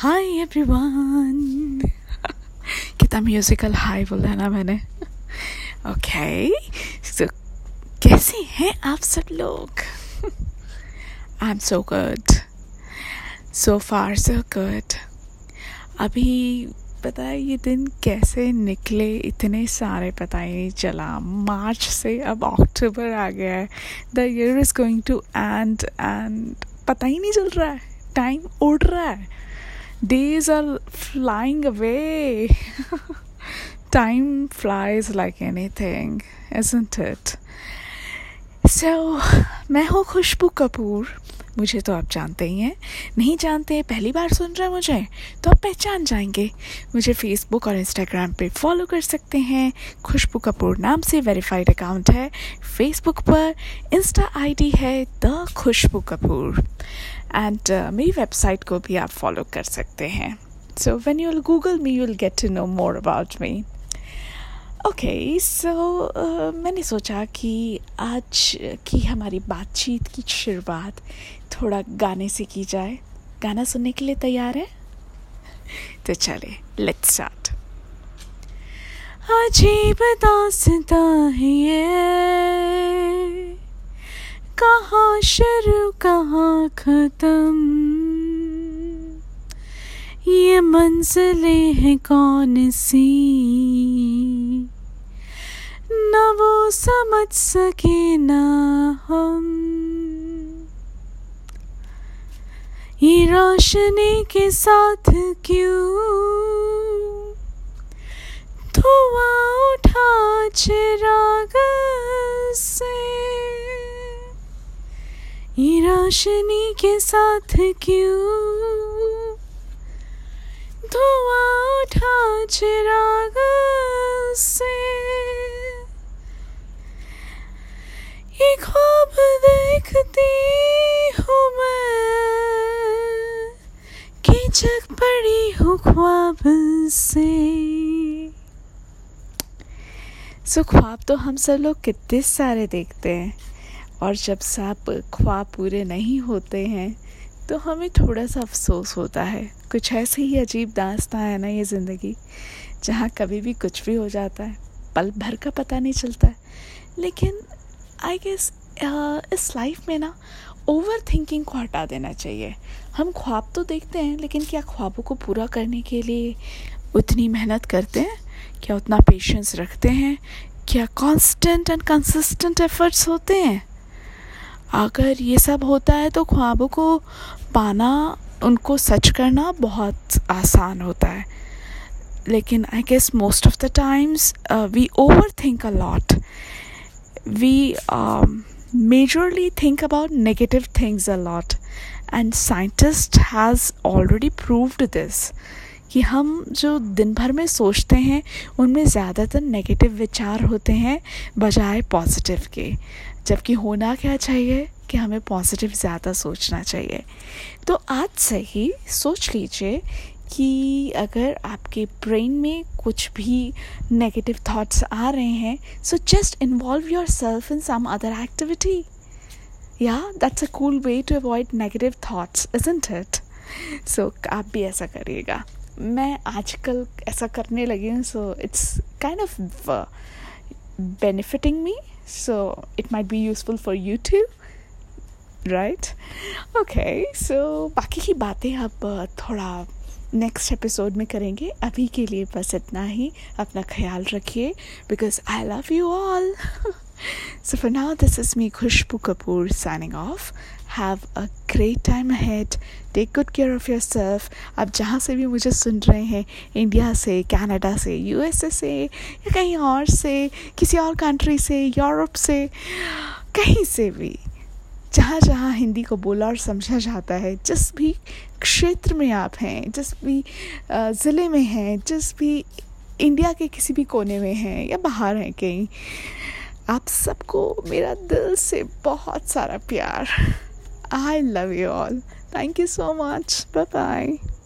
Hi everyone कितना musical हाय बोला है ना मैंने। ओके सो कैसे हैं आप सब लोग? I am so good so far so good अभी पता है ये दिन कैसे निकले? इतने सारे पता ही नहीं चला। मार्च से अब अक्टूबर आ गया है। The year is going to end end पता ही नहीं चल रहा है। टाइम उड़ रहा है। days are flying away. Time flies like anything, isn't it? So, मैं हूँ खुशबू कपूर मुझे तो आप जानते ही हैं। नहीं जानते पहली बार सुन रहे हैं मुझे? तो आप पहचान जाएँगे। मुझे फेसबुक और इंस्टाग्राम पे फॉलो कर सकते हैं। खुशबू कपूर नाम से वेरीफाइड अकाउंट है। फेसबुक पर इंस्टा आईडी है the Khushboo Kapoor. And uh, मेरी वेबसाइट को भी आप फॉलो कर सकते हैं। So when you'll google me you'll get to know more about me okay so मैंने सोचा कि आज की हमारी बातचीत की शुरुआत थोड़ा गाने से की जाए। गाना सुनने के लिए तैयार है? तो चले लेट्स स्टार्ट अजीब दासता है ये। कहाँ शुरू, कहाँ खत्म? ये मंजिलें हैं कौन सी? न वो समझ सके ना हम। ये रोशनी के साथ क्यों धुआँ उठा चिराग से? ये रोशनी के साथ क्यों धुआँ उठा चिराग जग पड़ी हूँ ख्वाब से। सो ख्वाब तो हम सब लोग कितने सारे देखते हैं। और जब सब ख्वाब पूरे नहीं होते हैं तो हमें थोड़ा सा अफसोस होता है। कुछ ऐसे ही अजीब दास्ता है ना ये ज़िंदगी, जहाँ कभी भी कुछ भी हो जाता है। पल भर का पता नहीं चलता है। लेकिन आई गेस इस लाइफ में ना ओवर थिंकिंग को हटा देना चाहिए। हम ख्वाब तो देखते हैं, लेकिन क्या ख्वाबों को पूरा करने के लिए उतनी मेहनत करते हैं? क्या उतना पेशेंस रखते हैं? क्या कांस्टेंट एंड कंसिस्टेंट एफर्ट्स होते हैं? अगर ये सब होता है तो ख्वाबों को पाना, उनको सच करना बहुत आसान होता है। लेकिन I guess most of the times we over think a lot we majorly think about negative things a lot. And scientist has already proved this, कि हम जो दिन भर में सोचते हैं, उनमें ज़्यादातर नेगेटिव विचार होते हैं, बजाय पॉजिटिव के। जबकि होना क्या चाहिए? कि हमें पॉजिटिव ज़्यादा सोचना चाहिए। तो आज से ही सोच लीजिए कि अगर आपके ब्रेन में कुछ भी नेगेटिव थॉट्स आ रहे हैं so just involve your self in some other activity या that's a cool way to avoid negative thoughts isn't it so आप भी ऐसा करिएगा। मैं आजकल ऐसा करने लगी हूँ so it's kind of benefiting me so it might be useful for you too right okay so बाकी की बातें अब थोड़ा नेक्स्ट एपिसोड में करेंगे। अभी के लिए बस इतना ही। अपना ख्याल रखिए because I love you all so for now this is me Khushboo Kapoor signing off have a great time ahead take good care of your self आप जहाँ से भी मुझे सुन रहे हैं इंडिया से कनाडा से यूएसए से, या कहीं और से, किसी और कंट्री से यूरोप से, कहीं से भी। जहाँ जहाँ हिंदी को बोला और समझा जाता है, जिस भी क्षेत्र में आप हैं, जिस भी ज़िले में हैं, जिस भी इंडिया के किसी भी कोने में हैं या बाहर हैं कहीं, आप सबको मेरा दिल से बहुत सारा प्यार। I love you all thank you so much bye bye